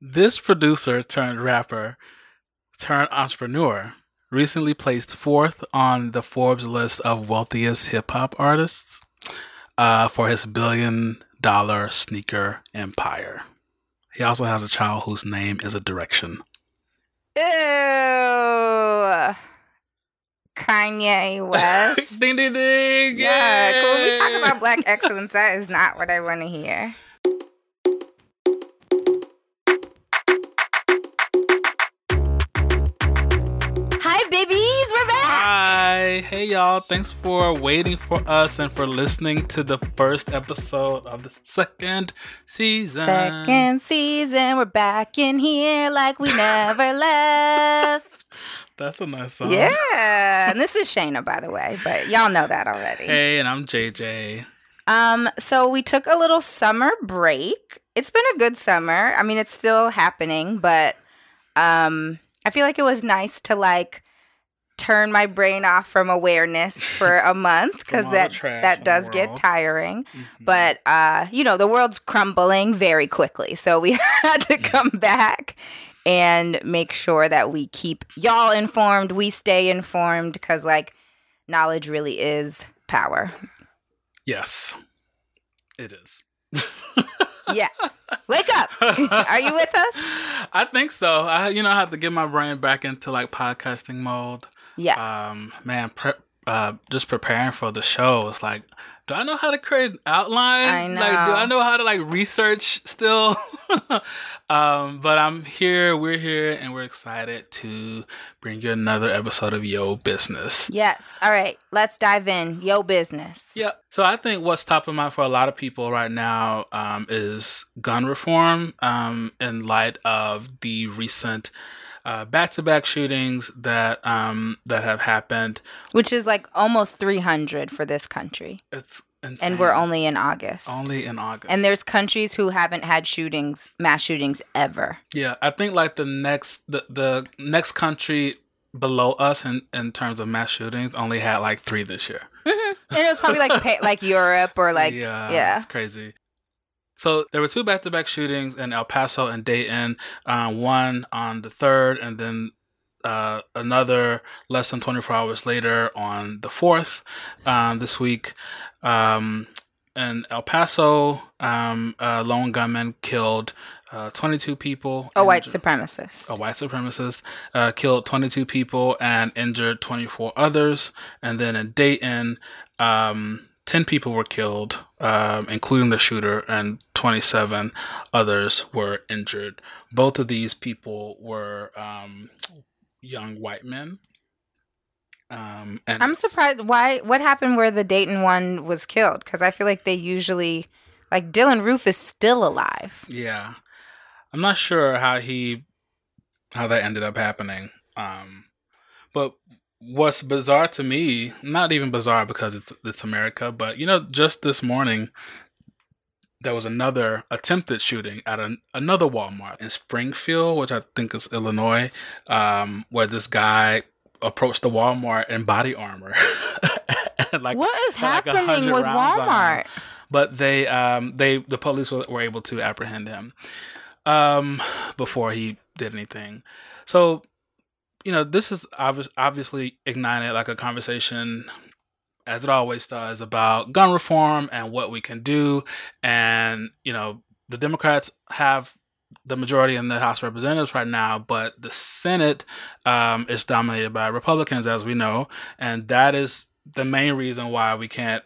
This producer turned rapper turned entrepreneur recently placed fourth on the Forbes list of wealthiest hip hop artists uh, for his billion dollar sneaker empire. He also has a child whose name is a direction. Ew. Kanye West. ding ding ding! yeah, cool. When we talk about black excellence, that is not what I want to hear. Hi, hey y'all! Thanks for waiting for us and for listening to the first episode of the second season. Second season. We're back in here like we never left. That's a nice song. Yeah. And this is Shayna, by the way, but y'all know that already. Hey, and I'm JJ. Um, so we took a little summer break. It's been a good summer. I mean, it's still happening, but um I feel like it was nice to like turn my brain off from awareness for a month because that that does get tiring. Mhm. But uh, you know, the world's crumbling very quickly. So we had to come back and make sure that we keep y'all informed, we stay informed because like knowledge really is power. yes, it is. Yeah. Wake up. Are you with us? I think so. I, you know, I have to get my brain back into like podcasting mode. Yeah. Um, man, pre- uh, just preparing for the show. It's like, do I know how to create an outline? I Like, do I know. know how to like research still? um, but I'm here. We're here, and we're excited to bring you another episode of Yo Business. Yes. All right. Let's dive in. Yo business. Yeah. So I think what's top of mind for a lot of people right now um, is gun reform um, in light of the recent uh, back-to-back shootings that um, that have happened. Which is like almost 300 for this country. It's insane. And we're only in August. only in August. and there's countries who haven't had shootings, mass shootings ever. yeah, I think like the next the, the next country below us in, in terms of mass shootings only had like three this year. And it was probably like like Europe or like yeah, yeah. it's crazy. So there were two back-to-back shootings in El Paso and Dayton. Uh, one on the third, and then uh, another less than 24 hours later on the fourth. Um, this week, um, in El Paso, um, a lone gunman killed uh, 22 people. a white supremacist. a white supremacist uh, killed 22 people and injured 24 others. And then in Dayton, um, 10 people were killed, um, including the shooter, and 27 others were injured. Both of these people were um, young white men. Um, and I'm surprised why what happened where the Dayton one was killed cuz I feel like they usually like Dylann Roof is still alive. Yeah, I'm not sure how he how that ended up happening. Um, but what's bizarre to me, not even bizarre because it's it's America, but you know, just this morning there was another attempted shooting at an, another Walmart in Springfield, which I think is Illinois, um, where this guy approached the Walmart in body armor. Like what is had, like, happening with rounds on him Walmart? but they um they the police were, were able to apprehend him um before he did anything so you know this is obvi- obviously ignited like a conversation as it always does about gun reform and what we can do and you know the democrats have the majority in the house of representatives right now but the senate um, is dominated by republicans as we know and that is the main reason why we can't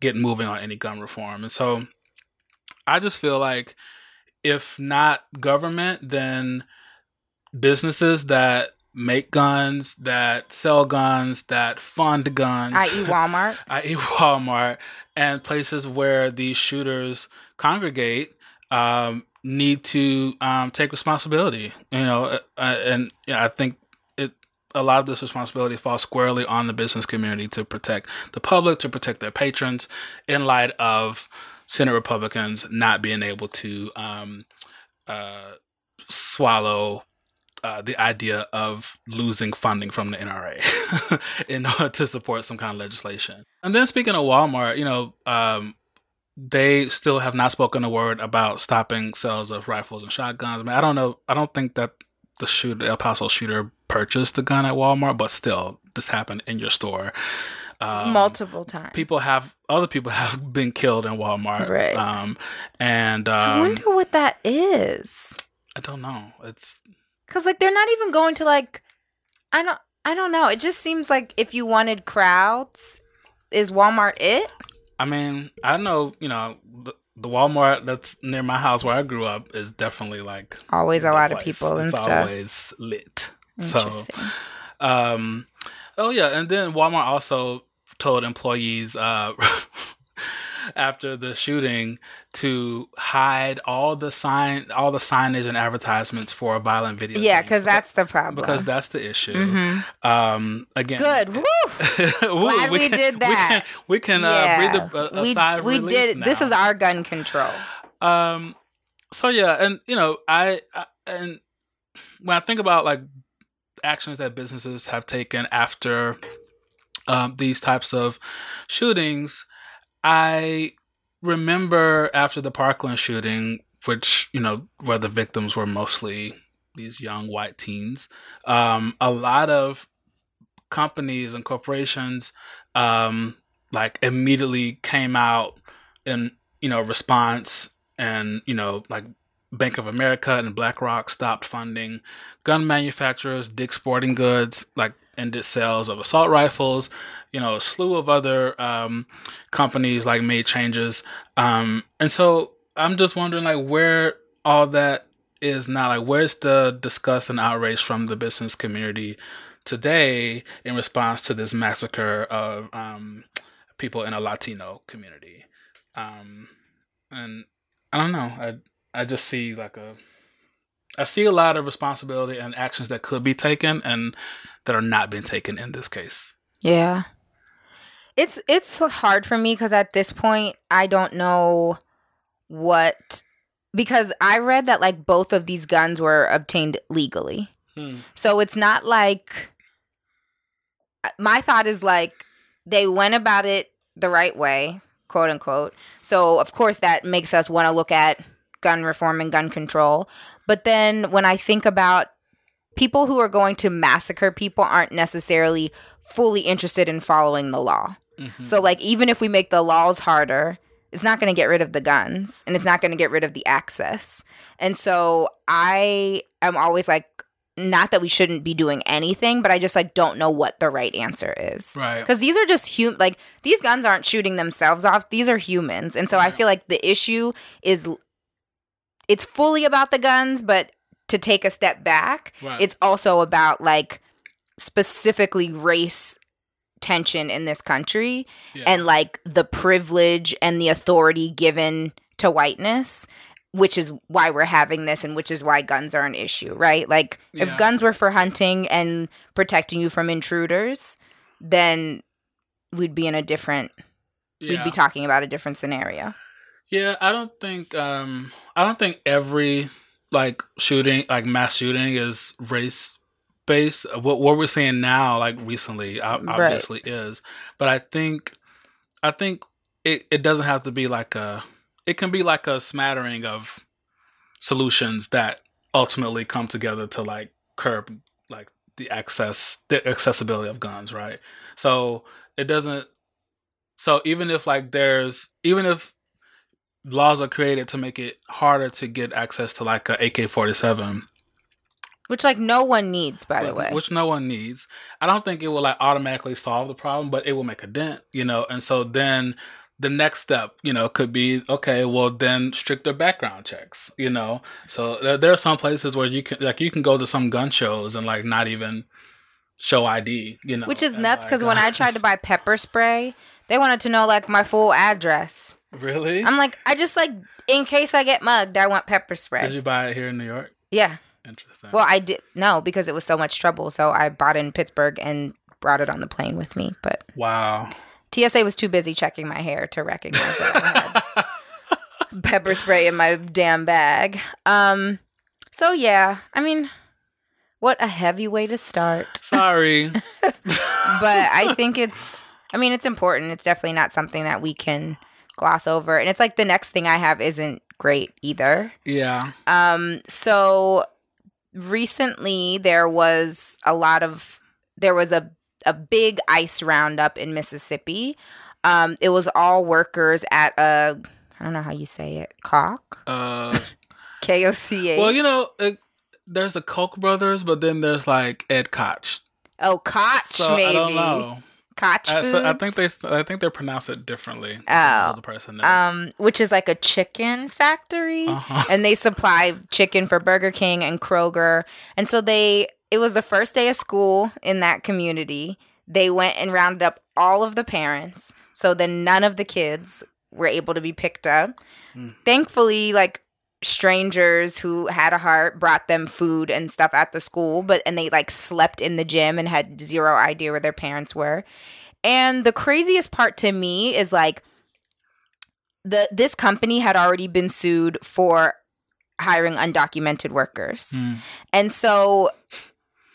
get moving on any gun reform. And so I just feel like if not government, then businesses that make guns, that sell guns, that fund guns, i.e. Walmart. i.e. Walmart, and places where these shooters congregate um, need to um, take responsibility. You know, uh, and yeah, I think it a lot of this responsibility falls squarely on the business community to protect the public, to protect their patrons, in light of Senate Republicans not being able to um, uh, swallow uh, the idea of losing funding from the NRA in order to support some kind of legislation. And then speaking of Walmart, you know, um, they still have not spoken a word about stopping sales of rifles and shotguns. I mean, I don't know. I don't think that the shooter, El Paso shooter, purchased the gun at Walmart, but still, this happened in your store. Um, Multiple times. People have other people have been killed in Walmart, right? Um, and um, I wonder what that is. I don't know. It's because like they're not even going to like. I don't. I don't know. It just seems like if you wanted crowds, is Walmart it? I mean, I know you know the, the Walmart that's near my house where I grew up is definitely like always a lot place. of people and it's stuff. Always lit. So, um, oh yeah, and then Walmart also told employees uh, after the shooting to hide all the sign, all the signage and advertisements for a violent video. Yeah, because that's the problem. Because that's the issue. Mm-hmm. Um, again, good. Woo! Glad we, we can, did that. We can, we can yeah. uh, breathe a, a we, sigh we did. Now. This is our gun control. Um. So yeah, and you know, I, I and when I think about like actions that businesses have taken after um, these types of shootings, I remember after the Parkland shooting, which, you know, where the victims were mostly these young white teens, um, a lot of companies and corporations um, like immediately came out in, you know, response and, you know, like Bank of America and BlackRock stopped funding gun manufacturers, Dick Sporting Goods, like ended sales of assault rifles. You know, a slew of other um, companies like made changes. Um, and so I'm just wondering, like, where all that is now. Like, where's the disgust and outrage from the business community today in response to this massacre of um, people in a Latino community? Um, and I don't know. I I just see like a I see a lot of responsibility and actions that could be taken and that are not being taken in this case. Yeah. It's it's hard for me cuz at this point I don't know what because I read that like both of these guns were obtained legally. Hmm. So it's not like my thought is like they went about it the right way, quote unquote. So of course that makes us want to look at gun reform and gun control. But then when I think about people who are going to massacre people aren't necessarily fully interested in following the law. Mm-hmm. So like even if we make the laws harder, it's not going to get rid of the guns and it's not going to get rid of the access. And so I am always like not that we shouldn't be doing anything, but I just like don't know what the right answer is. Right. Because these are just human. like these guns aren't shooting themselves off. These are humans. And so I feel like the issue is it's fully about the guns, but to take a step back, right. it's also about like specifically race tension in this country yeah. and like the privilege and the authority given to whiteness which is why we're having this and which is why guns are an issue right like yeah. if guns were for hunting and protecting you from intruders then we'd be in a different yeah. we'd be talking about a different scenario yeah, I don't think um I don't think every like shooting like mass shooting is race based. What what we're seeing now, like recently, obviously right. is. But I think I think it, it doesn't have to be like a it can be like a smattering of solutions that ultimately come together to like curb like the access the accessibility of guns, right? So it doesn't so even if like there's even if laws are created to make it harder to get access to like a AK forty seven. Which like no one needs, by the way. Which no one needs. I don't think it will like automatically solve the problem, but it will make a dent, you know. And so then the next step, you know, could be okay. Well, then stricter background checks, you know. So there, there are some places where you can like you can go to some gun shows and like not even show ID, you know. Which is nuts because like, when I tried to buy pepper spray, they wanted to know like my full address. Really? I'm like, I just like in case I get mugged, I want pepper spray. Did you buy it here in New York? Yeah. Interesting. Well, I did no because it was so much trouble, so I bought it in Pittsburgh and brought it on the plane with me. But wow, TSA was too busy checking my hair to recognize that I had pepper spray in my damn bag. Um, so yeah, I mean, what a heavy way to start. Sorry, but I think it's. I mean, it's important. It's definitely not something that we can gloss over. And it's like the next thing I have isn't great either. Yeah. Um, so recently there was a lot of there was a a big ICE roundup in Mississippi. Um, it was all workers at a I don't know how you say it, cock, Uh, K O C H. well, you know, it, there's the Koch brothers, but then there's like Ed Koch. oh, Koch So maybe I don't know. Koch I, foods. so I think they, I think they pronounce it differently. Oh. the person is. um, which is like a chicken factory. Uh-huh. and they supply chicken for Burger King and Kroger. And so they it was the first day of school in that community. They went and rounded up all of the parents. So then none of the kids were able to be picked up. Mm. Thankfully, like strangers who had a heart brought them food and stuff at the school, but and they like slept in the gym and had zero idea where their parents were. And the craziest part to me is like the this company had already been sued for hiring undocumented workers. Mm. And so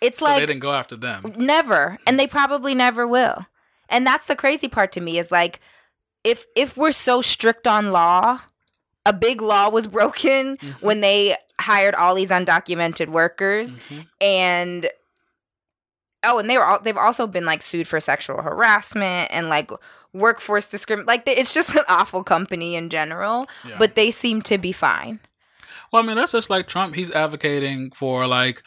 it's So they like didn't go after them. never and they probably never will. And that's the crazy part to me is like if if we're so strict on law, a big law was broken Mhm. when they hired all these undocumented workers Mhm. and oh and they were all they've also been like sued for sexual harassment and like workforce discrimination like they, it's just an awful company in general Yeah. but they seem to be fine Well, I mean, that's just like Trump. He's advocating for like,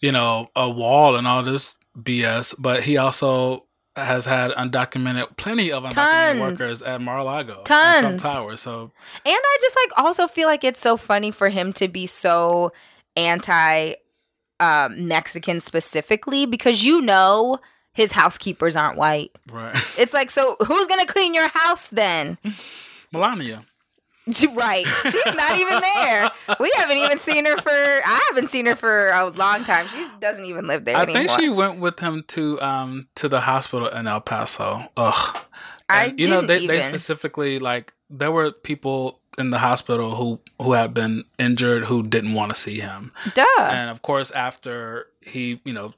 you know, a wall and all this BS, but he also has had undocumented, plenty of undocumented Tons. workers at Mar-a-Lago, Tons. Trump Tower. So and i just like also feel like it's so funny for him to be so anti um, mexican specifically because you know his housekeepers aren't white right, it's like so who's gonna clean your house then Melania. Right. She's not even there. We haven't even seen her for I haven't seen her for a long time. She doesn't even live there anymore. I anymore. think she went with him to um to the hospital in El Paso. Ugh. I And, you know, they, they even. specifically like there were people in the hospital who who had been injured who didn't want to see him. Duh. And of course, after he, you know,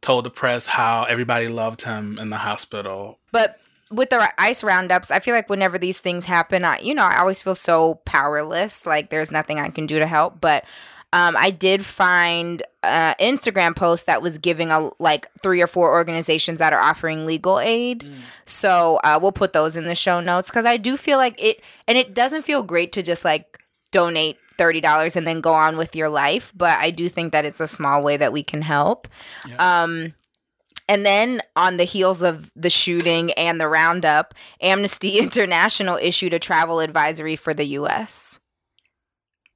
told the press how everybody loved him in the hospital. But with the ICE roundups, I feel like whenever these things happen, I, you know, I always feel so powerless. Like there's nothing I can do to help. But um, I did find an Instagram post that was giving a like three or four organizations that are offering legal aid. So uh, we'll put those in the show notes because I do feel like it, and it doesn't feel great to just like donate thirty dollars and then go on with your life. But I do think that it's a small way that we can help. Yeah. Um, and then on the heels of the shooting and the roundup, Amnesty International issued a travel advisory for the US,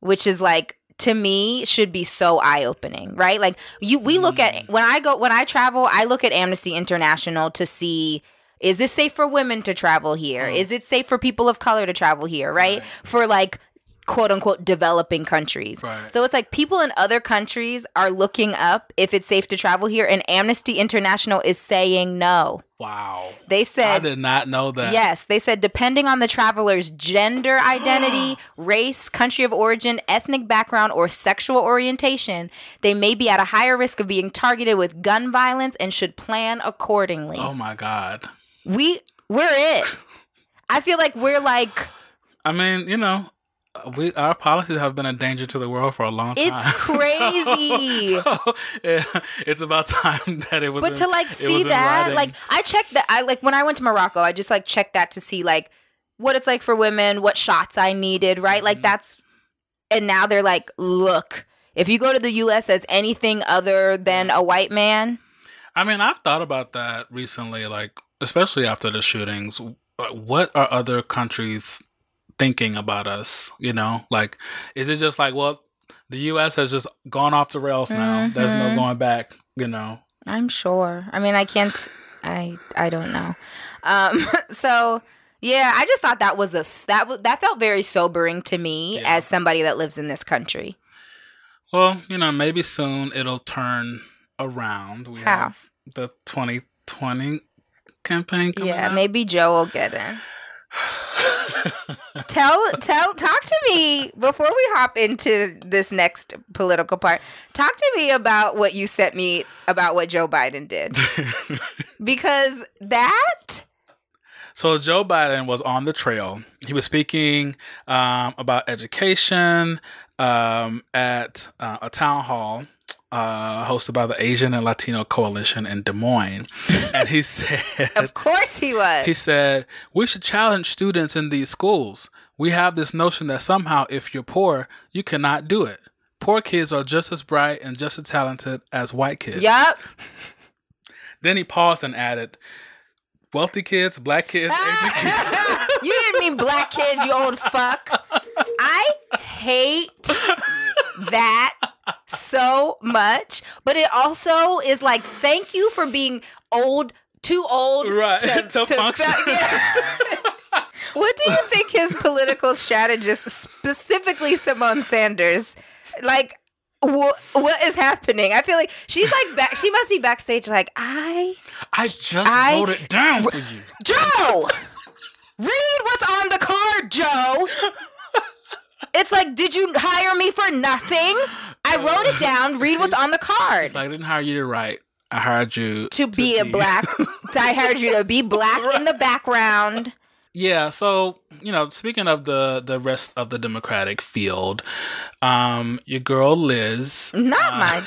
which is like to me should be so eye-opening, right? Like you we look at mm. when I go when I travel, I look at Amnesty International to see is this safe for women to travel here? Mm. Is it safe for people of color to travel here, right? Right. For like quote unquote developing countries. Right. So it's like people in other countries are looking up if it's safe to travel here, and Amnesty International is saying no. Wow. They said I did not know that. yes, they said, depending on the traveler's gender identity, race, country of origin, ethnic background, or sexual orientation, they may be at a higher risk of being targeted with gun violence and should plan accordingly. Oh my God. We, we're it. I feel like we're like, I mean, you know, we our policies have been a danger to the world for a long time. It's crazy. So, yeah, it's about time that it was. but in- to like see that like i checked that i like when i went to morocco i just like checked that to see like what it's like for women what shots i needed right like Mhm. that's and now they're like look if you go to the us as anything other than a white man I mean, I've thought about that recently, like especially after the shootings. What are other countries thinking about us? You know, like is it just like, well, the U.S. has just gone off the rails now. There's no Mhm. going back. You know. i'm sure i mean i can't i i don't know um so yeah i just thought that was a that that felt very sobering to me Yeah. as somebody that lives in this country Well, you know, maybe soon it'll turn around. We How? have the 2020 campaign coming yeah up. maybe joe will get in tell tell talk to me before we hop into this next political part. Talk to me about what you sent me about what joe biden did. Because that So Joe Biden was on the trail. He was speaking um, about education um, at uh, a town hall uh, hosted by the Asian and Latino Coalition in Des Moines, and he said, Of course he was. he said, we should challenge students in these schools. We have this notion that somehow, if you're poor, you cannot do it. Poor kids are just as bright and just as talented as white kids. Yup. Then he paused and added, wealthy kids, black kids, Asian kids. you didn't mean black kids, you old fuck. I hate that so much, but it also is like, thank you for being old, too old Right, to, to function. Yeah. what do you think his political strategist, specifically Symone Sanders, like? Wh- what is happening? I feel like she's like back. She must be backstage. Like I, I just I- wrote it down for you. Joe, read what's on the card, Joe. It's like, did you hire me for nothing? I wrote it down. Read what's on the card. Like I didn't hire you to write. I hired you to be a black. I hired you to be black in the background. Yeah, so you know, speaking of the the rest of the Democratic field, um, your girl Liz, Not uh, my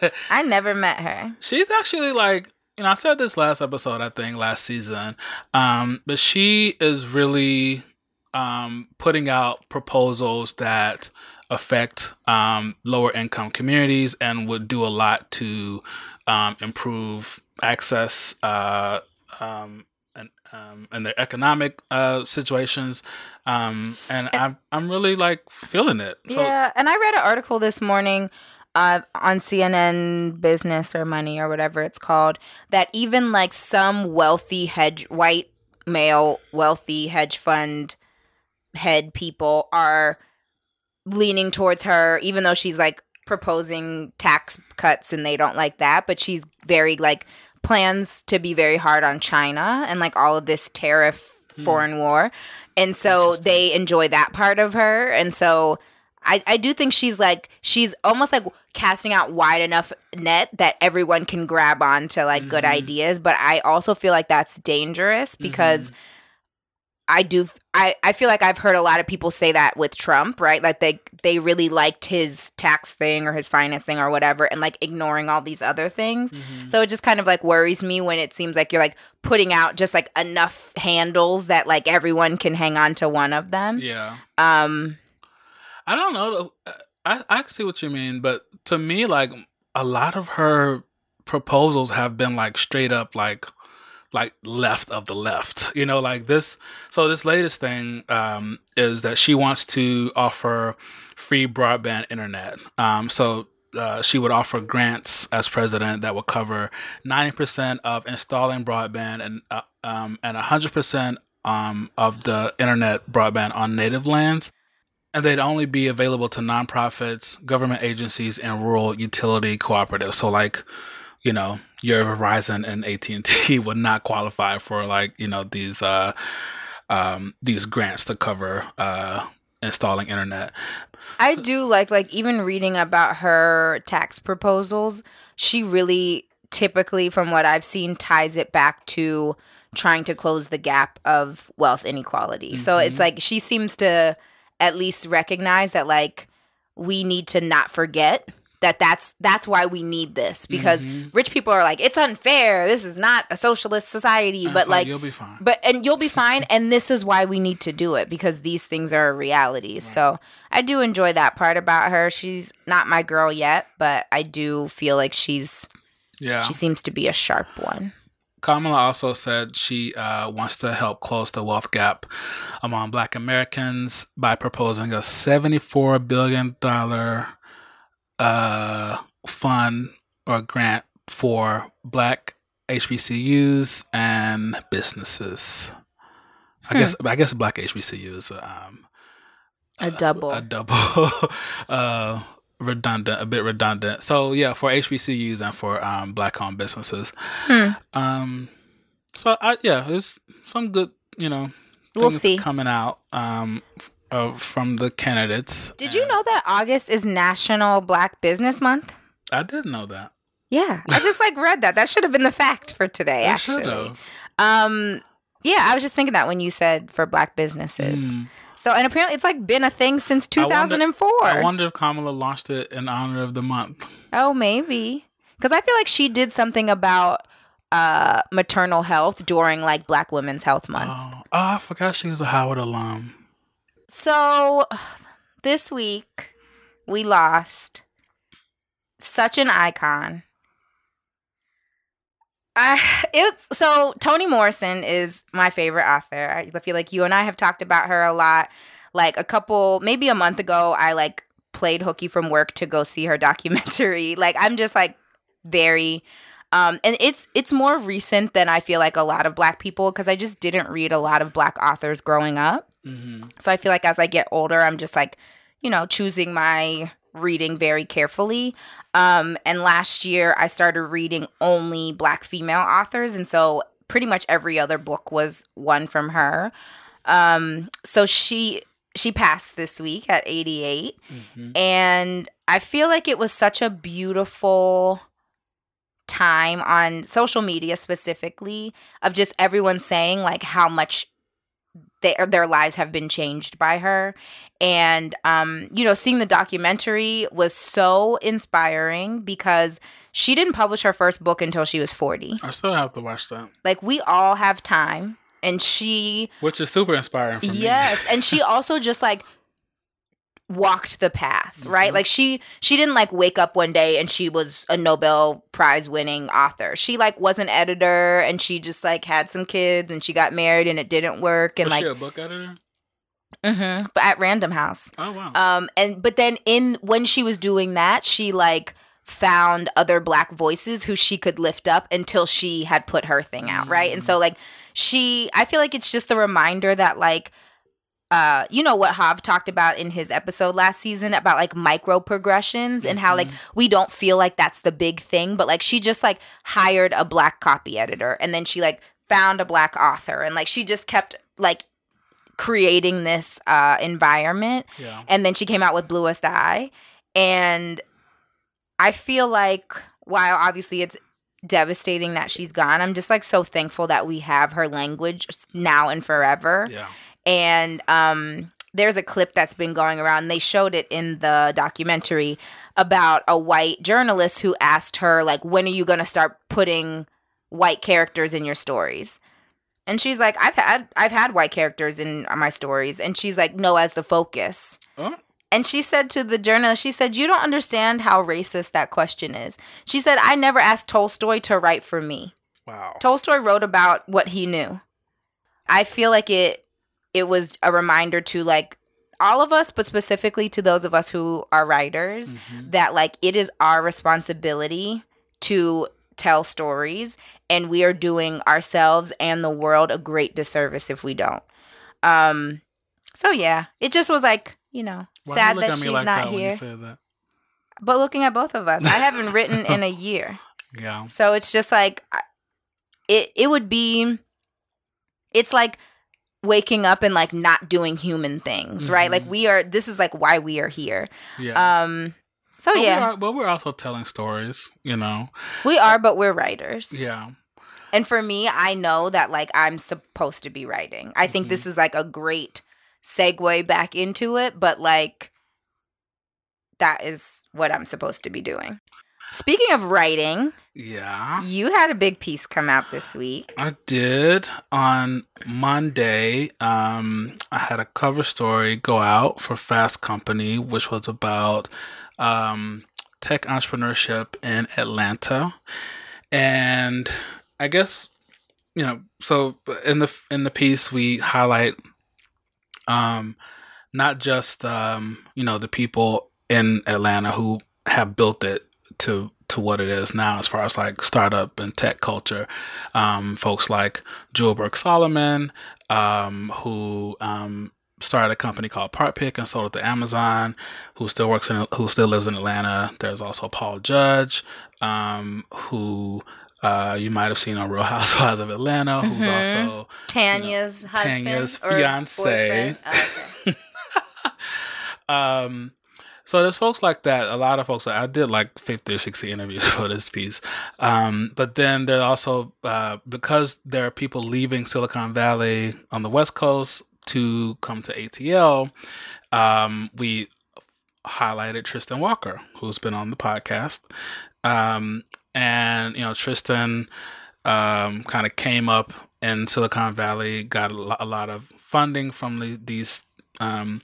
good. I never met her. she's actually like you know I said this last episode I think last season, um, but she is really um putting out proposals that affect um lower income communities and would do a lot to um improve access uh um and um and their economic uh situations. Um and I'm I'm really like feeling it. So yeah, and I read an article this morning uh, on CNN Business or Money or whatever it's called that even like some wealthy hedge white male wealthy hedge fund head people are leaning towards her even though she's like proposing tax cuts and they don't like that but she's very like plans to be very hard on China and like all of this tariff foreign war. And so they enjoy that part of her. And so I, I do think she's like she's almost like casting out wide enough net that everyone can grab on to like good Mhm. ideas. But i also feel like that's dangerous because i do I, I feel like i've heard a lot of people say that with trump right like they they really liked his tax thing or his finance thing or whatever and like ignoring all these other things Mhm. so it just kind of like worries me when it seems like you're like putting out just like enough handles that like everyone can hang on to one of them yeah um I don't know. I I see what you mean, but to me, like a lot of her proposals have been like straight up like like left of the left. You know, like this. So this latest thing um, is that she wants to offer free broadband internet. Um, so. Uh, she would offer grants as president that would cover 90% of installing broadband and uh, um, and 100% um, of the internet broadband on native lands and they'd only be available to nonprofits, government agencies, and rural utility cooperatives. So, like, you know, your Verizon and AT and T would not qualify for like you know these uh, um, these grants to cover uh, installing internet. I do like like even reading about her tax proposals, she really typically from what I've seen ties it back to trying to close the gap of wealth inequality. So it's Mhm. like she seems to at least recognize that like we need to not forget that that's that's why we need this because Mhm. rich people are like it's unfair. This is not a socialist society, And but it's like you'll be fine. but and you'll be fine and this is why we need to do it because these things are realities so i do enjoy that part about her she's not my girl yet but i do feel like she's Yeah. she seems to be a sharp one Kamala also said she uh, wants to help close the wealth gap among Black Americans by proposing a $74 billion uh, fund or grant for Black HBCUs and businesses. I Hmm. guess I guess Black HBCUs um, a double a double uh, redundant, a bit redundant. So yeah, for HBCUs and for um, black-owned businesses. Hmm. Um, so I yeah, there's some good you know We'll see. coming out um uh, from the candidates. did you know that august is national black business month I didn't know that. yeah i just like read that that should have been the fact for today I actually should have. Um, Yeah, I was just thinking that when you said for black businesses. Mm. So, and apparently it's like been a thing since 2004. I wonder if Kamala launched it in honor of the month. oh, maybe. Because I feel like she did something about uh maternal health during like Black Women's Health Month. Oh, oh, I forgot she was a Howard alum. So this week we lost such an icon. I it's so Toni Morrison is my favorite author. I feel like you and I have talked about her a lot. Like a couple maybe a month ago I like played hooky from work to go see her documentary. Like I'm just like very um and it's it's more recent than I feel like a lot of black people cuz I just didn't read a lot of black authors growing up. Hmm So I feel like as I get older, I'm just like, you know, choosing my reading very carefully. Um, and last year, I started reading only Black female authors, and so pretty much every other book was one from her. Um, so she she passed this week at 88, hmm and I feel like it was such a beautiful time on social media specifically of just everyone saying like how much they, their lives have been changed by her. And um you know seeing the documentary was so inspiring because she didn't publish her first book until she was 40 I still have to watch that, like we all have time and she which is super inspiring for me. yes and she also just like walked the path right Mhm. like she she didn't like wake up one day and she was a nobel prize winning author she like was an editor and she just like had some kids and she got married and it didn't work and was like she a book editor? hmm but at random house Oh wow. um and but then in when she was doing that she like found other black voices who she could lift up until she had put her thing out right and so like she i feel like it's just a reminder that like uh you know what Hav talked about in his episode last season about like micro progressions and how like we don't feel like that's the big thing but like she just like hired a black copy editor and then she like found a black author and like she just kept like creating this uh environment yeah. and then she came out with bluest eye and i feel like while obviously it's devastating that she's gone i'm just like so thankful that we have her language now and forever Yeah. And um there's a clip that's been going around they showed it in the documentary about a white journalist who asked her like when are you going to start putting white characters in your stories and she's like i've had i've had white characters in my stories and she's like no as the focus Oh. and she said to the journalist, she said, You don't understand how racist that question is. She said, I never asked Tolstoy to write for me. Wow. Tolstoy wrote about what he knew. I feel like it it was a reminder to like all of us, but specifically to those of us who are writers, Mhm. that like it is our responsibility to tell stories and we are doing ourselves and the world a great disservice if we don't. Um so yeah, it just was like, you know, Why sad look that she's like not that here. But looking at both of us, I haven't written in a year. Yeah. So it's just like it it would be it's like waking up and like not doing human things, right? Like Mhm. we are this is like why we are here. Yeah. Um so but yeah, we are, but we're also telling stories, you know. we are but we're writers. Yeah. And for me, I know that like I'm supposed to be writing. I think Mhm. this is like a great segue back into it, but like that is what I'm supposed to be doing. Speaking of writing, Yeah. you had a big piece come out this week. I did on Monday. Um, I had a cover story go out for Fast Company, which was about um, tech entrepreneurship in Atlanta, and I guess you know. So in the in the piece, we highlight um, not just um, you know the people in Atlanta who have built it to to what it is now, as far as like startup and tech culture um, folks like Jewel Burke Solomon, um, who um, started a company called PartPic and sold it to Amazon, who still works in, who still lives in Atlanta. There's also Paul Judge, um, who uh, you might have seen on Real Housewives of Atlanta, who's Mhm. also Tanya's husband, Tanya's or fiance. boyfriend? Oh, okay. um, So there's folks like that. A lot of folks. I did like 50 or 60 interviews for this piece. Um, but then there also uh, because there are people leaving Silicon Valley on the West Coast to come to ATL. Um, we highlighted Tristan Walker, who's been on the podcast. Um, and you know Tristan um, kind of came up in Silicon Valley, got a lot, of funding from the, these um,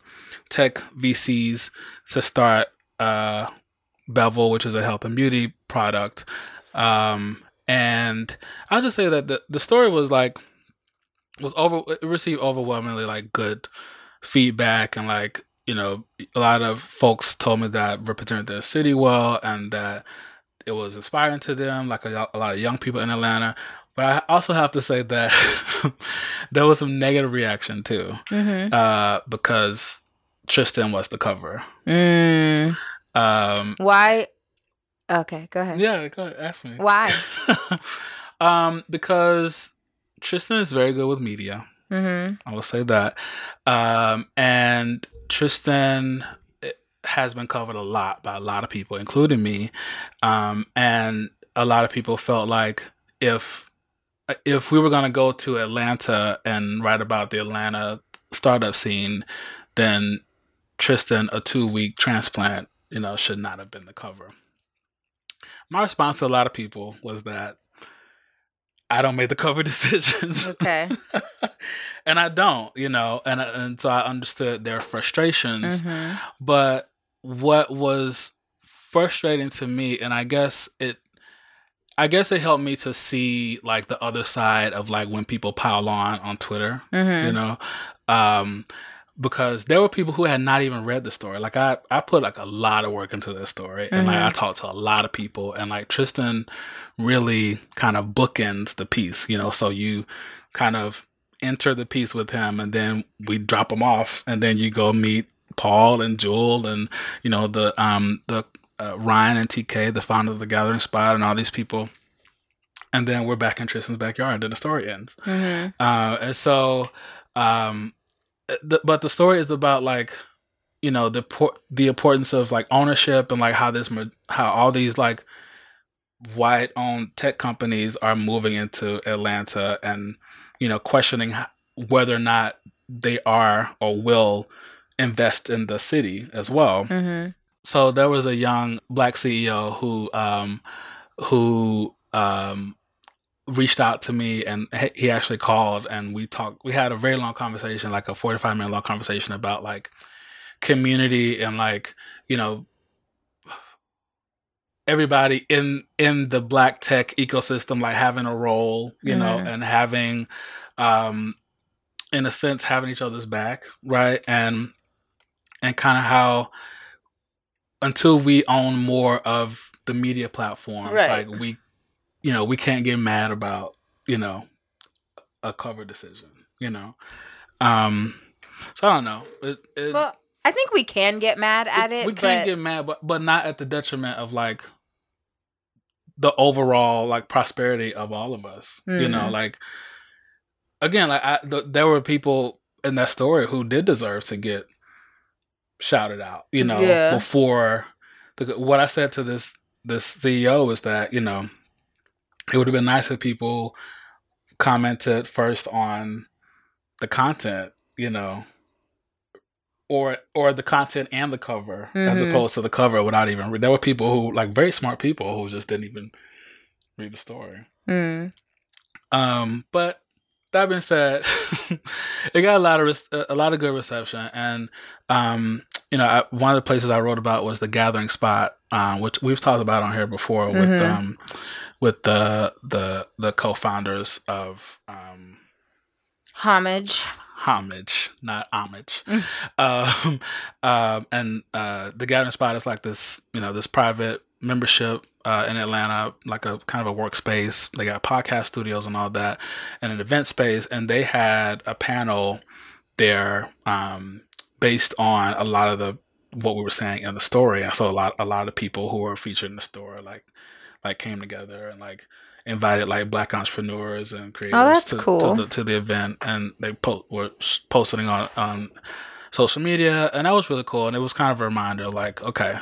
tech VCs to start uh, Bevel, which is a health and beauty product. Um, and I'll just say that the, the story was like was over it received overwhelmingly like good feedback and like you know a lot of folks told me that represented the city well and that it was inspiring to them like a, a lot of young people in atlanta but i also have to say that there was some negative reaction too Mm-hmm. uh, because tristan was the cover Mm. um, Why? Okay, go ahead. yeah go ahead ask me Why? um, because tristan is very good with media Mm-hmm. I will say that. Um, and Tristan eh, has been covered a lot by a lot of people, including me. Um, and a lot of people felt like if if we were going to go to Atlanta and write about the Atlanta startup scene, then Tristan, a two week transplant, you know, should not have been the cover. My response to a lot of people was that I don't make the cover decisions. Okay. and I don't, you know, and and so I understood their frustrations. Mm-hmm. But what was frustrating to me, and I guess it, I guess it helped me to see like the other side of like when people pile on on Twitter, Mm-hmm. you know, um, because there were people who had not even read the story. Like I, I put like a lot of work into this story, and like I talked to a lot of people, and like Tristan really kind of bookends the piece, you know. So you kind of enter the piece with him, and then we drop him off, and then you go meet Paul and Jewel, and you know the um the uh, Ryan and TK, the founder of the Gathering Spot, and all these people. And then we're back in Tristan's backyard, and then the story ends. Mm-hmm. Uh, and so, um, the, but the story is about like, you know, the the importance of like ownership and like how this how all these like white owned tech companies are moving into Atlanta and you know questioning whether or not they are or will invest in the city as well Mm-hmm. so there was a young black CEO who um who um reached out to me and he- he actually called and we talked we had a very long conversation like a 45 minute long conversation about like community and like you know everybody in in the black tech ecosystem like having a role you know Mhm. and having um in a sense having each other's back right and and kind of how until we own more of the media platforms Right. like we you know we can't get mad about you know a cover decision you know um so i don't know it, it, Well, I think we can get mad at it. we but can't get mad but but not at the detriment of like the overall like prosperity of all of us you know Mhm. like again like I, th- there were people in that story who did deserve to get shouted out you know Yeah. before the, what i said to this this ceo is that you know it would have been nice if people commented first on the content you know or or the content and the cover as Mhm. opposed to the cover without even re- there were people who like very smart people who just didn't even read the story Mm. um but that being said it got a lot of a lot of good reception and um you know I, one of the places i wrote about was the gathering spot um which we've talked about on here before with Mhm. um with the the the co-founders of um homage. homage, not homage. Mm. um, um, and uh, the Gathering Spot is like this, you know, this private membership uh, in Atlanta, like a kind of a workspace. They got podcast studios and all that, and an event space. And they had a panel there um, based on a lot of the what we were saying in the story. And so a lot, a lot of people who were featured in the story, like, like came together and like invited like black entrepreneurs and creators Oh, that's to, cool. to, the, to the event and they po- were posting on on social media, and that was really cool. And it was kind of a reminder, like, okay,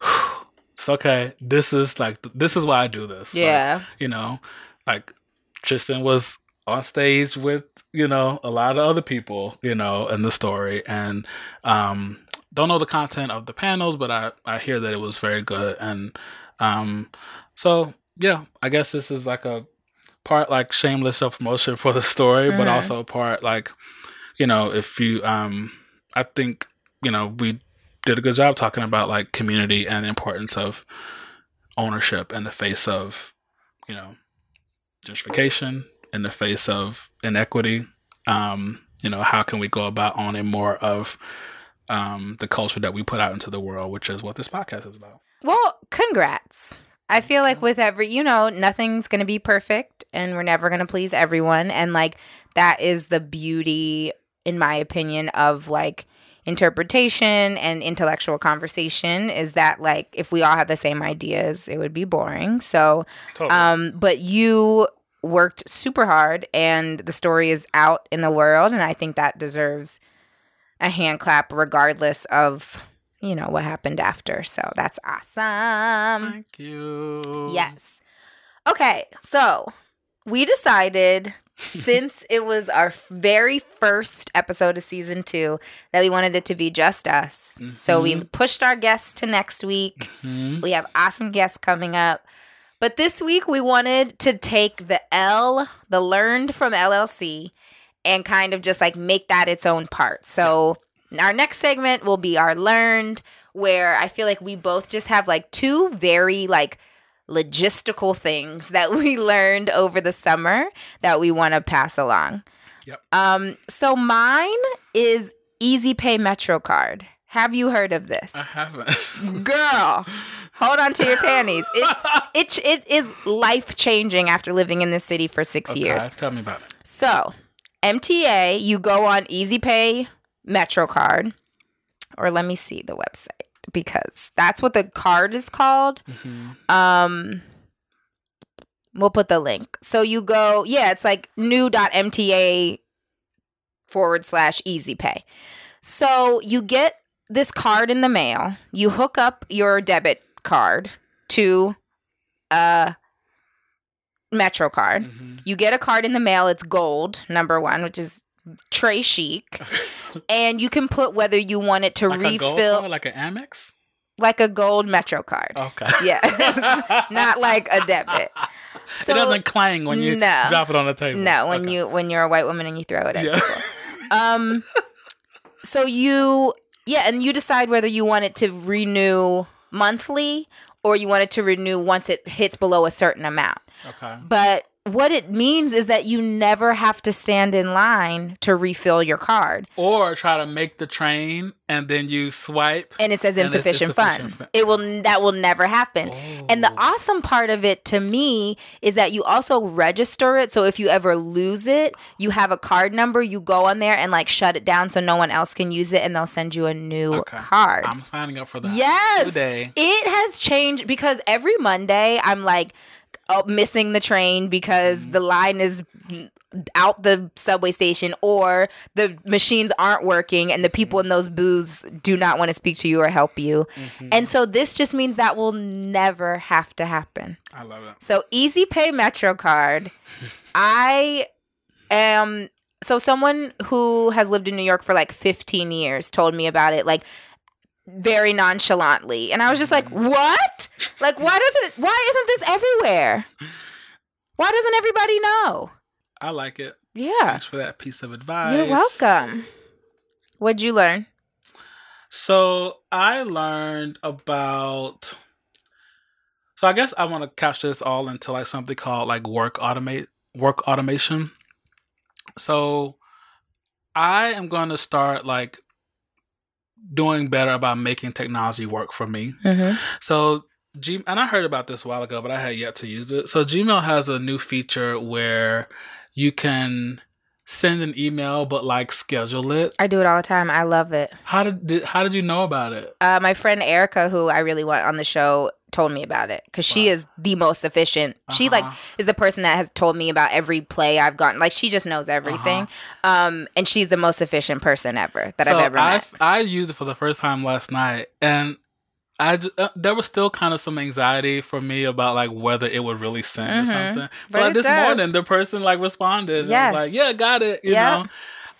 it's okay. This is like this is why I do this. Like, Yeah. you know, like Tristan was on stage with you know a lot of other people, you know, in the story, and um, don't know the content of the panels, but I I hear that it was very good, and um, so yeah, I guess this is like a part like shameless self promotion for the story, but Mhm. also a part like you know if you um, I think you know we did a good job talking about like community and the importance of ownership in the face of you know gentrification in the face of inequity um you know how can we go about owning more of um the culture that we put out into the world which is what this podcast is about Well, congrats. I feel like with every, you know, nothing's going to be perfect and we're never going to please everyone. And like, that is the beauty, in my opinion, of like interpretation and intellectual conversation is that like, if we all had the same ideas, it would be boring. So, totally um, but you worked super hard and the story is out in the world. And I think that deserves a hand clap regardless of, you know, what happened after. So that's awesome. thank you Yes. Okay. So we decided since it was our very first episode of season two that we wanted it to be just us. So we pushed our guests to next week. Mhm. We have awesome guests coming up. But this week we wanted to take the L, the learned from LLC, and kind of just like make that its own part. So our next segment will be our learned, where I feel like we both just have like two very like logistical things that we learned over the summer that we want to pass along. Yep. Um, so mine is Easy Pay MetroCard. Have you heard of this? i haven't Girl, hold on to your panties. It's it it is life changing after living in this city for six years. Tell me about it So, MTA, you go on Easy Pay MetroCard, or let me see the website because that's what the card is called. Mhm. Um, we'll put the link. So you go, yeah, it's like new.mta forward slash easy pay. So you get this card in the mail. You hook up your debit card to a Metro card. Mhm. You get a card in the mail. It's gold, number one, which is tray chic. and you can put whether you want it to like refill card, like an amex like a gold Metro card. okay Yes. Not like a debit. So, it doesn't clang when you No. drop it on the table No, when Okay. you when you're a white woman and you throw it at yeah um so you yeah and you decide whether you want it to renew monthly or you want it to renew once it hits below a certain amount okay but what it means is that you never have to stand in line to refill your card or try to make the train and then you swipe and it says insufficient insufficient funds fu- it will that will never happen and the Oh. awesome part of it to me is that you also register it. So if you ever lose it, you have a card number, you go on there and like shut it down so no one else can use it and they'll send you a new Okay. card. I'm signing up for that Yes. today. It has changed because every Monday I'm like oh, missing the train because Mm-hmm. the line is out the subway station or the machines aren't working and the people in those booths do not want to speak to you or help you. Mm-hmm. And so this just means that will never have to happen. I love it. So Easy Pay Metro Card, I am so someone who has lived in New York for like 15 years told me about it like very nonchalantly. And I was just like, mm-hmm. "What? Like why doesn't why isn't this everywhere? Why doesn't everybody know?" I like it. Yeah. Thanks for that piece of advice. You're welcome. What'd you learn? So I learned about. So I guess I want to couch this all into like something called like work automate work automation. So I am going to start like doing better about making technology work for me. Mm-hmm. So G and I heard about this a while ago, but I had yet to use it. So Gmail has a new feature where you can send an email but like schedule it. I do it all the time. I love it. How did, did how did you know about it? Uh, my friend Erica, who I really want on the show, told me about it because she is the most efficient. She like Uh-huh. is the person that has told me about every play I've gotten. Like she just knows everything. Um, and she's the most efficient person ever that I've ever met. I used it for the first time last night, and I ju- uh, there was still kind of some anxiety for me about like whether it would really send Mhm. or something. But, But like this does. morning, the person like responded. and Yes. was like, "Yeah, got it." You know.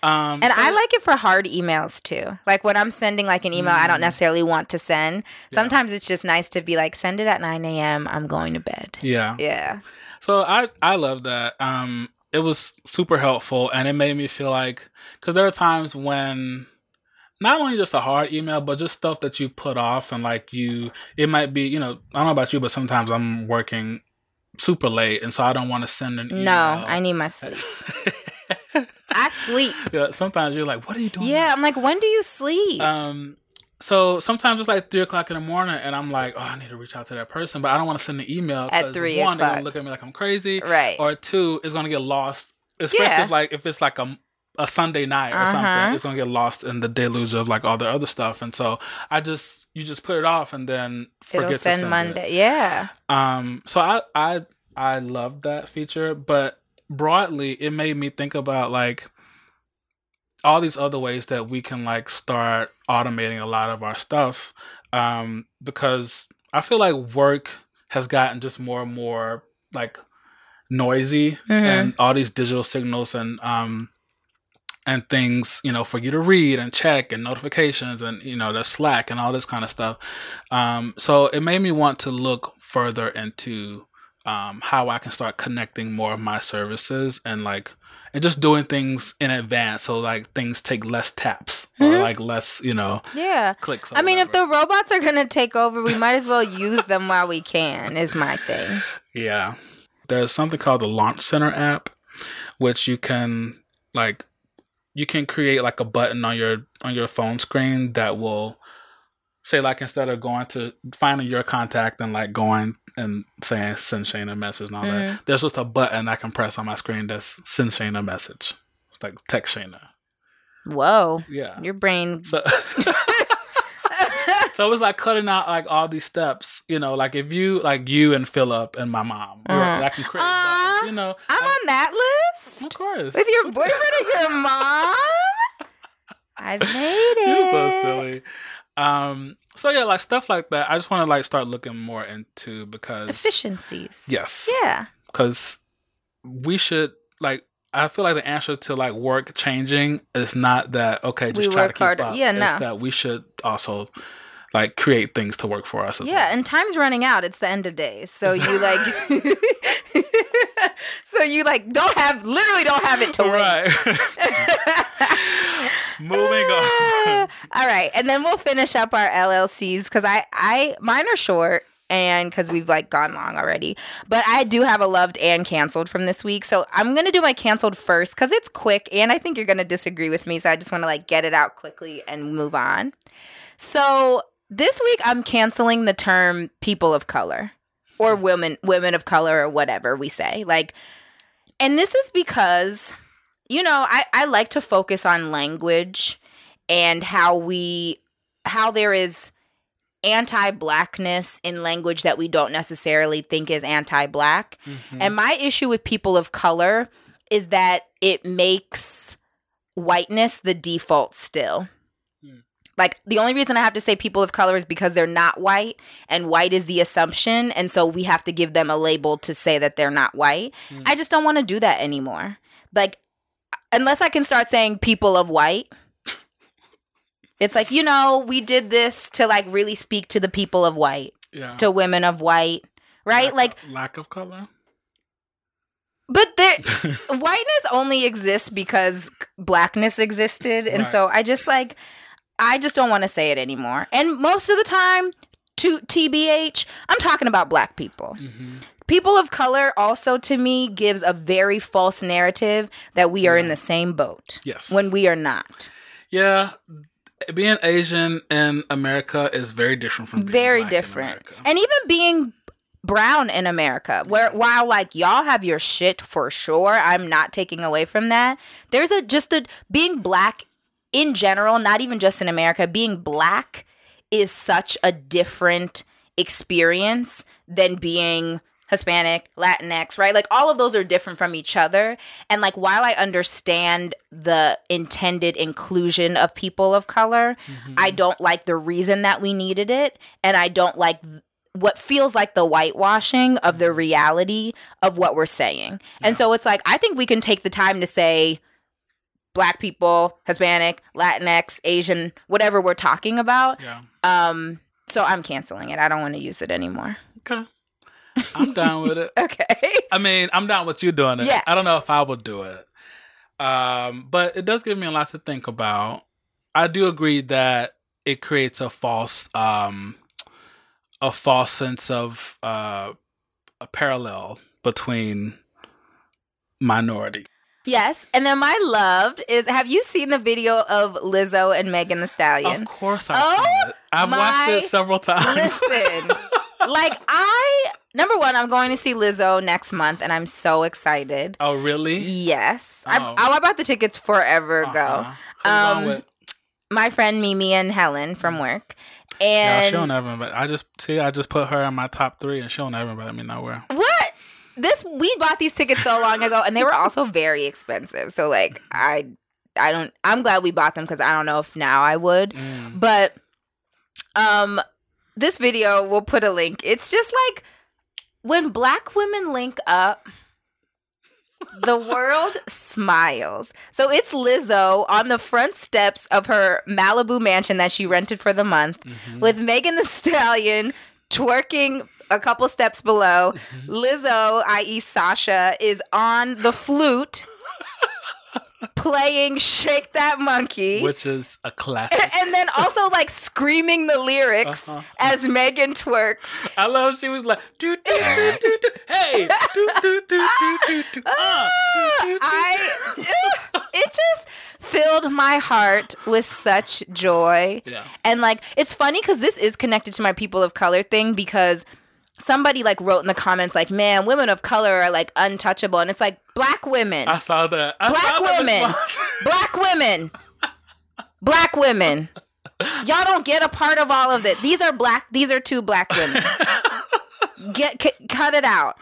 Um, And so- I like it for hard emails too. Like when I'm sending like an email I don't Mm. necessarily want to send. Yeah. Sometimes it's just nice to be like, send it at 9 a.m. I'm going to bed. Yeah. Yeah. So I I love that. Um, it was super helpful, and it made me feel like because there are times when not only just a hard email, but just stuff that you put off, and like you, it might be you know I don't know about you, but sometimes I'm working super late, and so I don't want to send an email. No, I need my sleep. I sleep. yeah, sometimes you're like, what are you doing? Yeah, I'm like, when do you sleep? Um. So sometimes it's like three o'clock in the morning, and I'm like, oh, I need to reach out to that person, but I don't want to send an email at 3 One, they're o'clock. gonna look at me like I'm crazy, right. or two, it's gonna get lost. Especially Yeah. if like if it's like a a Sunday night or Uh-huh. something, it's gonna get lost in the deluge of like all the other stuff. And so I just you just put it off and then forget It'll to send send Monday. Yeah. Um. So I I I love that feature, but broadly, it made me think about like all these other ways that we can like start automating a lot of our stuff um because i feel like work has gotten just more and more like noisy Mhm. and all these digital signals and um and things you know for you to read and check and notifications and you know the slack and all this kind of stuff um so it made me want to look further into um how i can start connecting more of my services and like and just doing things in advance so like things take less taps or Mhm. like less you know Yeah. clicks or I mean, if the robots are going to take over, we might as well use them while we can, is my thing. Yeah. There's something called the Launch Center app, which you can like you can create like a button on your on your phone screen that will say like instead of going to finding your contact and like going and saying send Shane a message and all that, there's just a button I can press on my screen that's send Shane a message. It's like text Shayna. Whoa. Yeah. Your brain. So So it was like cutting out like all these steps, you know, like if you like you and Philip and my mom, were- Uh-huh. I can create Aw, buttons, you know. I'm I- on that list? of course. With your boyfriend and your mom? I've made it. You're so silly. Um so yeah, like stuff like that. I just want to like start looking more into because Efficiencies. Yes. Yeah. Cuz we should like I feel like the answer to like work changing is not that okay, just We try to keep harder. up. Yeah, it's no. that we should also like create things to work for us as Yeah, well. and time's running out. It's the end of days. So you like So you like don't have literally don't have it to right. Moving on. All right, and then we'll finish up our LLCs because I, I, mine are short and because we've like gone long already. But I do have a loved and canceled from this week, so I'm gonna do my canceled first because it's quick, and I think you're gonna disagree with me, so I just want to like get it out quickly and move on. So this week I'm canceling the term people of color or women women of color or whatever we say like and this is because you know I, I like to focus on language and how we how there is anti-blackness in language that we don't necessarily think is anti-black Mhm. and my issue with people of color is that it makes whiteness the default still. Like the only reason I have to say people of color is because they're not white and white is the assumption and so we have to give them a label to say that they're not white. Hmm. I just don't want to do that anymore. Like unless I can start saying people of white. It's like, you know, we did this to like really speak to the people of white, yeah. to women of white, right? Lack Like of- lack of color. But there, whiteness only exists because blackness existed, and Right. so I just like, I just don't want to say it anymore. And most of the time, to TBH, I'm talking about black people. Mhm. People of color also to me gives a very false narrative that we are in the same boat Yes. when we are not. yeah, being Asian in America is very different from being very black in different. And even being brown in America, where while like y'all have your shit for sure, I'm not taking away from that. There's a just a being black in general, not even just in America, being black is such a different experience than being Hispanic, Latinx, right? Like all of those are different from each other. And like while I understand the intended inclusion of people of color, Mhm. I don't like the reason that we needed it. And I don't like th- what feels like the whitewashing of the reality of what we're saying. Yeah. And so it's like, I think we can take the time to say, Black people, Hispanic, Latinx, Asian, whatever we're talking about. yeah. Um, so I'm canceling it. I don't want to use it anymore. Okay. I'm down with it. Okay. I mean, I'm down with you doing it. Yeah. I don't know if I would do it. Um, but it does give me a lot to think about. I do agree that it creates a false um a false sense of uh a parallel between minority. Yes. And then my love is have you seen the video of Lizzo and Megan Thee Stallion? Of course I've Oh, it. I've watched it several times. Listen. like I number one, I'm going to see Lizzo next month and I'm so excited. oh really? Yes. Oh. I, I bought the tickets forever ago. Uh-huh. Who you going Um, with? My friend Mimi and Helen from work. Yeah, And she don't ever invite. I just see. I just put her in my top three, and she don't ever invite me nowhere. What? This we bought these tickets so long ago, and they were also very expensive. So like, I, I don't. I'm glad we bought them because I don't know if now I would. Mm. But, um, this video we'll put a link. It's just like when black women link up. The world smiles. So it's Lizzo on the front steps of her Malibu mansion that she rented for the month Mhm. with Megan Thee Stallion twerking a couple steps below. Mm-hmm. Lizzo, i.e., Sasha, is on the flute playing Shake That Monkey. which is a classic. and then also like screaming the lyrics Uh-huh. as Megan twerks. I love she was like, do, do, do, do, do. hey, do, do, do, do, do, do. Uh, I it just filled my heart with such joy. Yeah. And like it's funny because this is connected to my people of color thing because somebody like wrote in the comments like, "Man, women of color are like untouchable," and it's like black women, I saw that. I Black saw women. black women, black women. Y'all don't get a part of all of it. These are black. These are two black women. Get c- cut it out.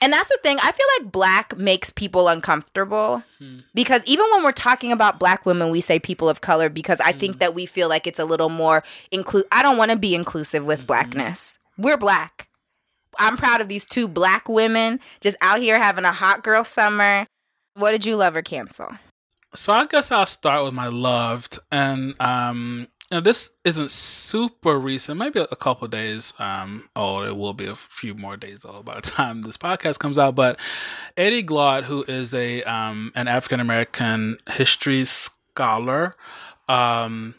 And that's the thing. I feel like black makes people uncomfortable Hmm. because even when we're talking about black women, we say people of color because I Hmm. think that we feel like it's a little more include. I don't want to be inclusive Hmm. with blackness. We're black. I'm proud of these two black women just out here having a hot girl summer. What did you love or cancel? So I guess I'll start with my loved, and um, know, this isn't super recent, maybe a couple days um old. It will be a few more days old by the time this podcast comes out. But Eddie Glaude, who is a um an African American history scholar, um,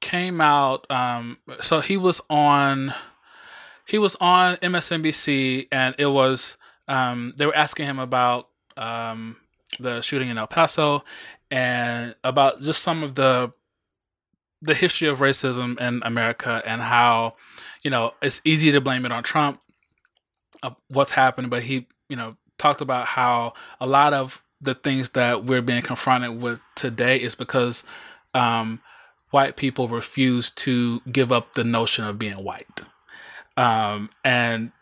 came out. Um, so he was on, he was on MSNBC, and it was um they were asking him about um the shooting in El Paso and about just some of the the history of racism in America and how you know it's easy to blame it on Trump uh, what's happened but he you know talked about how a lot of the things that we're being confronted with today is because um, white people refuse to give up the notion of being white um, and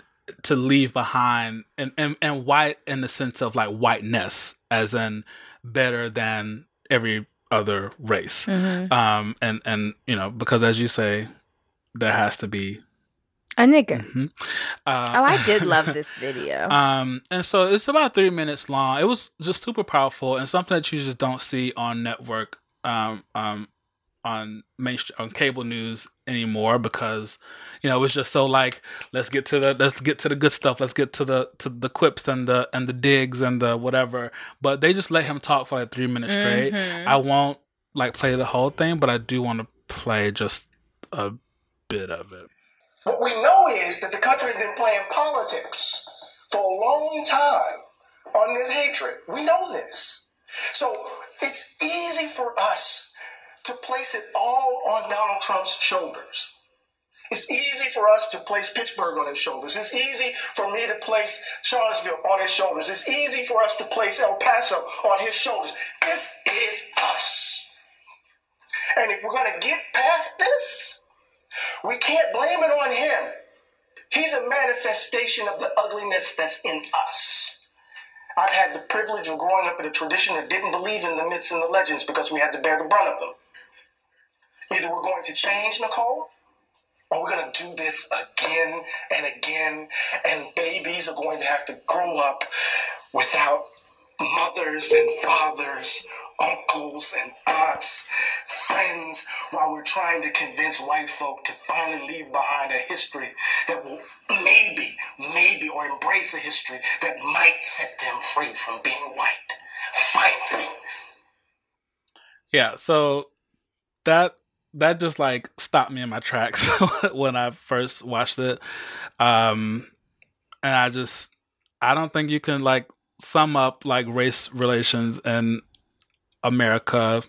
to leave behind and, and and white in the sense of like whiteness as in better than every other race um and and you know because as you say there has to be A nigga. mhm. uh, Oh, I did love this video. um and so it's about three minutes long it was just super powerful and something that you just don't see on network um um on mainstream on cable news anymore because you know it was just so like let's get to the let's get to the good stuff let's get to the to the quips and the and the digs and the whatever but they just let him talk for like three minutes straight Mhm. i won't like play the whole thing but i do want to play just a bit of it What we know is that the country has been playing politics for a long time on this hatred. We know this. So it's easy for us to place it all on Donald Trump's shoulders. It's easy for us to place Pittsburgh on his shoulders. It's easy for me to place Charlottesville on his shoulders. It's easy for us to place El Paso on his shoulders. This is us. And if we're going to get past this, we can't blame it on him. He's a manifestation of the ugliness that's in us. I've had the privilege of growing up in a tradition that didn't believe in the myths and the legends because we had to bear the brunt of them. Either we're going to change, Nicole, or we're going to do this again and again, and babies are going to have to grow up without mothers and fathers, uncles and aunts, friends, while we're trying to convince white folk to finally leave behind a history that will maybe, maybe, or embrace a history that might set them free from being white. Finally. Yeah, so that that just like stopped me in my tracks when I first watched it. Um and I just I don't think you can like sum up like race relations in America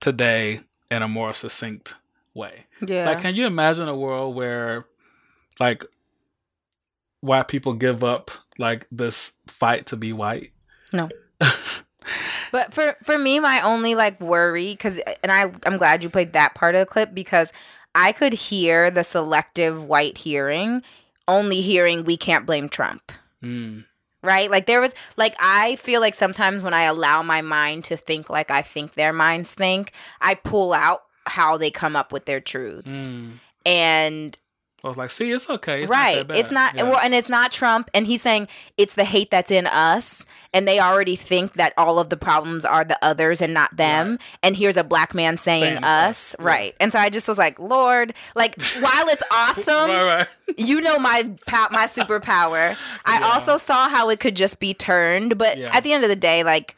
today in a more succinct way. Yeah. Like can you imagine a world where like white people give up like this fight to be white? No. But for for me, my only like worry, because and I I'm glad you played that part of the clip because I could hear the selective white hearing, only hearing we can't blame Trump. Mm. Right? Like there was like I feel like sometimes when I allow my mind to think like I think their minds think, I pull out how they come up with their truths. Mm. And I was like, see, it's okay. It's right. Not that it's not Yeah. well, and it's not Trump and he's saying it's the hate that's in us and they already think that all of the problems are the others and not them. And here's a black man saying, Saying us. yeah. Right. And so I just was like, Lord, like while it's awesome, right, right. you know my pow- my superpower. I also saw how it could just be turned, but Yeah. at the end of the day, like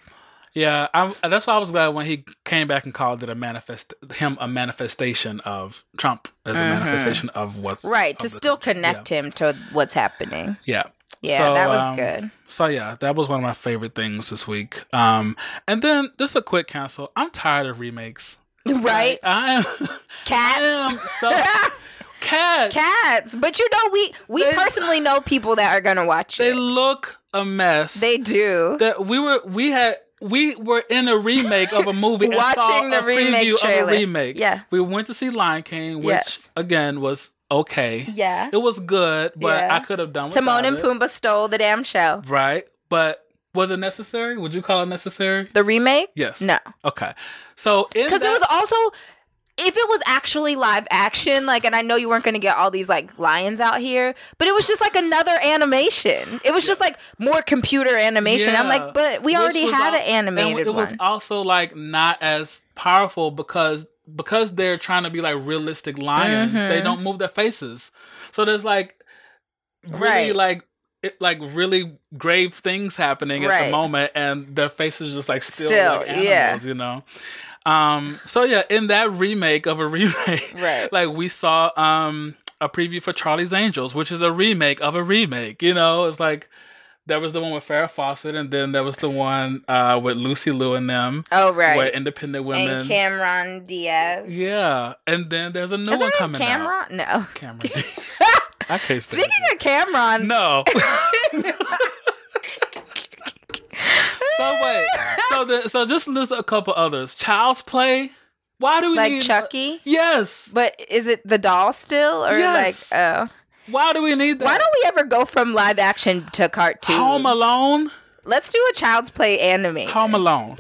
Yeah, I'm, that's why I was glad when he came back and called it a manifest him a manifestation of Trump as a manifestation of what's Mm-hmm. right of to the still country. connect him to what's happening. Yeah. Yeah, So, that was um, good. So yeah, that was one of my favorite things this week. Um, and then just a quick cancel. I'm tired of remakes. Right? I am. Cats. I am so cats. Cats, but you know we we They- personally know people that are gonna watch They it. look a mess. They do. that we were we had we were in a remake of a movie and saw Watching the a remake preview trailer. of a remake. Yeah. we went to see Lion King, which Yes. again was okay. Yeah. it was good, but Yeah. I could have done with Timon and. Pumbaa stole the damn show. Right, but was it necessary? Would you call it necessary? The remake? Yes. No. Okay, so Because it was also if it was actually live action, like and I know you weren't gonna get all these like lions out here, but it was just like another animation. It was just like more computer animation. I'm like, but we Which already had al- an animated it was one. also like not as powerful because because they're trying to be like realistic lions. They Mhm. don't move their faces, so there's like really Right. like it, like really grave things happening at the moment, and their faces just like still, Still, like animals, yeah. you know. Um. So yeah, in that remake of a remake, Right. Like we saw um a preview for Charlie's Angels, which is a remake of a remake. You know, it's like there was the one with Farrah Fawcett, and then there was the one uh with Lucy Liu and them, oh where right. independent women. And Cameron Diaz. yeah, and then there's a new Is one coming out. Cameron? No. Cameron. I can't say Speaking of Cameron, no. so wait, so the so just list a couple others. Child's Play. Why do we like need uh, Chucky. Yes. But is it the doll still, or Yes. like oh? Why do we need that? Why don't we ever go from live action to cartoon? Home Alone? Let's do a Child's Play anime. Home Alone.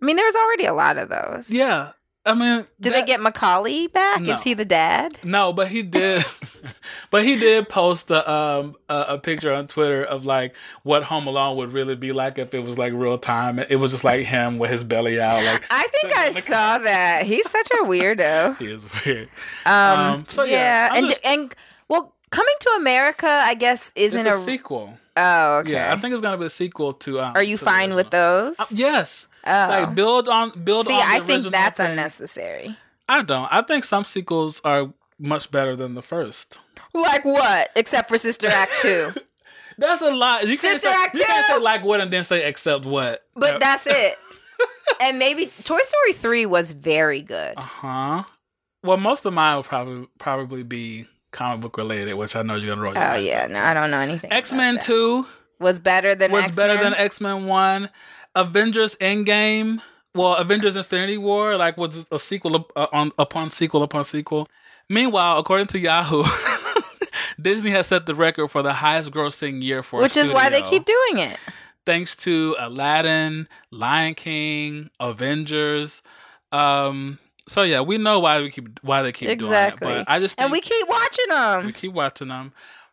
I mean, there's already a lot of those. Yeah. I mean, Did that- they get Macaulay back? No. Is he the dad? No, but he did. but he did post a um a, a picture on Twitter of like what Home Alone would really be like if it was like real time. It was just like him with his belly out, like I think I saw that. He's such a weirdo. he is weird. Um, Um, so yeah, yeah, and just- and well, coming to America, I guess isn't a, a, sequel. oh okay. Yeah, I think it's gonna be a sequel to. Um, Are you fine with those? Uh, yes. Oh, Like build on build see, on. I think that's thing. unnecessary. I don't. I think some sequels are much better than the first. Like what? Except for Sister Act two, That's a lot. You can't Sister say, Act you can't say like what and then say except what. but that's it. and maybe Toy Story three was very good. Uh huh. Well, most of mine will probably probably be comic book related, which I know you're gonna roll. Your Oh yeah, no, so. I don't know anything. X Men. Two was better than was X-Men? better than X Men One. Avengers Endgame. Well, Avengers Infinity War like was a sequel uh, on upon sequel upon sequel. Meanwhile, according to Yahoo, Disney has set the record for the highest grossing year for a Which is why they keep doing it. thanks to Aladdin, Lion King, Avengers. Um, so yeah, we know why we keep why they keep Exactly. doing it. But I just think And we keep watching them. we keep watching them.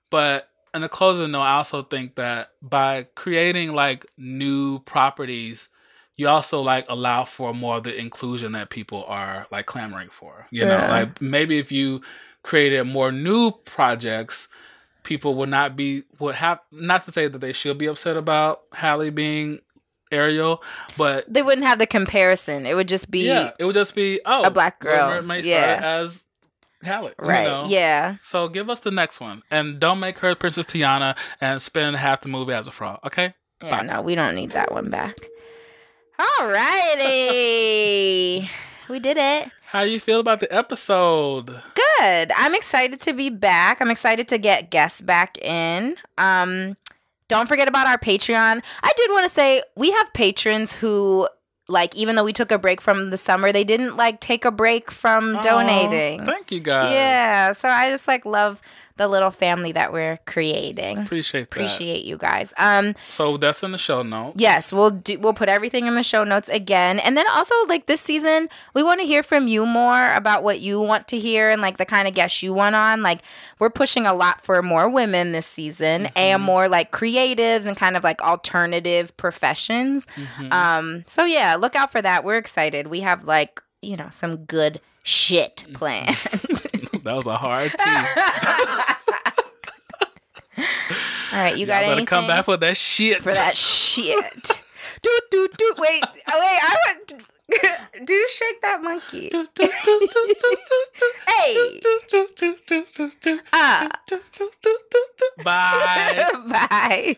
But in a closing note, I also think that by creating like new properties, you also like allow for more of the inclusion that people are like clamoring for. You know, like maybe if you created more new projects, people would not be would have not to say that they should be upset about Halle being Ariel, but They wouldn't have the comparison. It would just be yeah, it would just be oh a black girl. Mermaid Yeah. started as Halle, you right. know? Yeah. So give us the next one, and don't make her Princess Tiana and spend half the movie as a frog. Okay? Yeah, Bye. no, we don't need that one back. All righty. we did it. How you feel about the episode? Good. I'm excited to be back. I'm excited to get guests back in. Um don't forget about our Patreon. I did want to say we have patrons who like even though we took a break from the summer, they didn't like take a break from donating. Thank you guys. Yeah, so I just like love the little family that we're creating. Appreciate that. Appreciate you guys. Um So that's in the show notes. Yes, we'll do. We'll put everything in the show notes again, and then also like this season, we want to hear from you more about what you want to hear and like the kind of guests you want on. Like we're pushing a lot for more women this season and more like creatives and kind of like alternative professions. Um, so yeah, look out for that. We're excited. We have like you know some good shit planned. that was a hard team. All right, you Y'all got anything come back with that shit. for that shit? do do do. Wait, oh, wait. I want. Do shake that monkey. Hey. Ah. Bye. Bye.